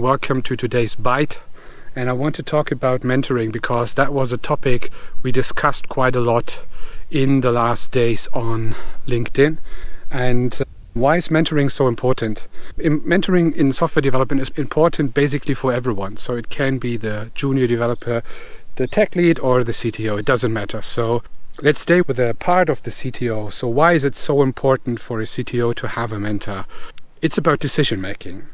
Welcome to today's bite. And I want to talk about mentoring because that was a topic we discussed quite a lot in the last days on LinkedIn. And why is mentoring so important? In mentoring in software development is important basically for everyone. So it can be the junior developer, the tech lead, or the CTO. It doesn't matter. So let's stay with a part of the CTO. So why is it so important for a CTO to have a mentor? It's about decision making.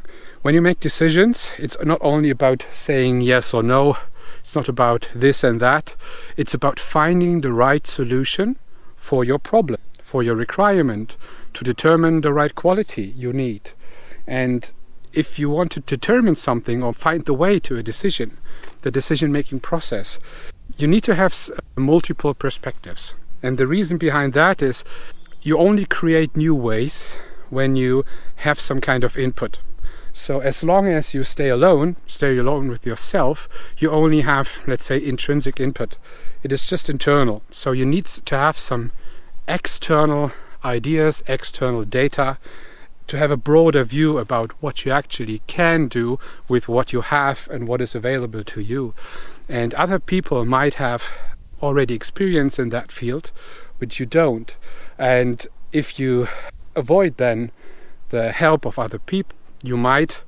When you make decisions, it's not only about saying yes or no, it's not about this and that, it's about finding the right solution for your problem, for your requirement, to determine the right quality you need. And if you want to determine something or find the way to a decision, the decision making process, you need to have multiple perspectives. And the reason behind that is you only create new ways when you have some kind of input. So as long as you stay alone, stay alone with yourself, you only have, let's say, intrinsic input. It is just internal. So you need to have some external ideas, external data to have a broader view about what you actually can do with what you have and what is available to you. And other people might have already experience in that field, which you don't. And if you avoid then the help of other people, you might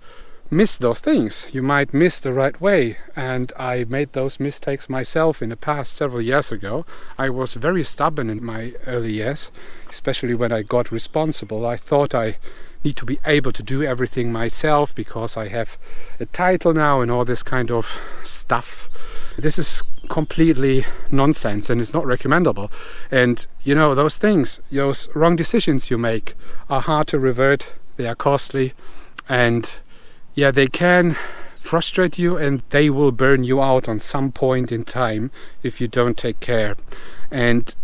miss those things. You might miss the right way. And I made those mistakes myself in the past several years ago. I was very stubborn in my early years, especially when I got responsible. I thought I need to be able to do everything myself because I have a title now and all this kind of stuff. This is completely nonsense and it's not recommendable. And you know, those things, those wrong decisions you make are hard to revert, they are costly, and yeah, they can frustrate you and they will burn you out on some point in time if you don't take care. And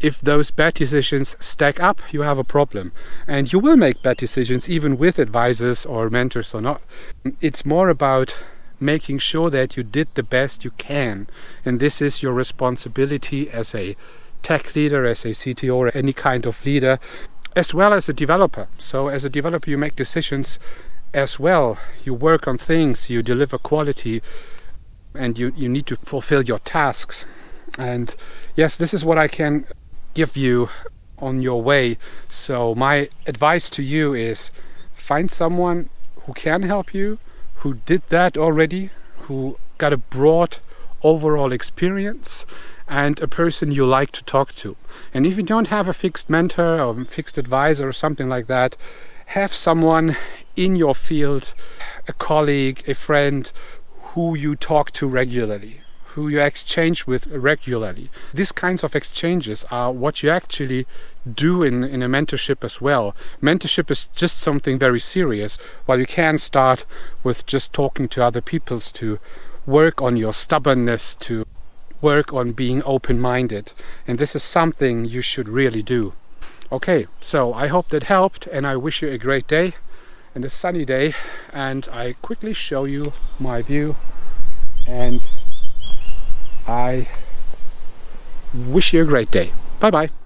if those bad decisions stack up, you have a problem. And you will make bad decisions even with advisors or mentors or not. It's more about making sure that you did the best you can. And this is your responsibility as a tech leader, as a CTO, or any kind of leader, as well as a developer. So, as a developer, you make decisions as well. You work on things, you deliver quality, and you, you need to fulfill your tasks. And yes, this is what I can give you on your way. So, my advice to you is find someone who can help you who did that already, who got a broad overall experience, and a person you like to talk to. And if you don't have a fixed mentor or fixed advisor or something like that, have someone in your field, a colleague, a friend, who you talk to regularly who you exchange with regularly. These kinds of exchanges are what you actually do in, in a mentorship as well. Mentorship is just something very serious, while you can start with just talking to other peoples to work on your stubbornness, to work on being open minded. And this is something you should really do. Okay, so I hope that helped, and I wish you a great day and a sunny day. And I quickly show you my view and I wish you a great day. Bye bye.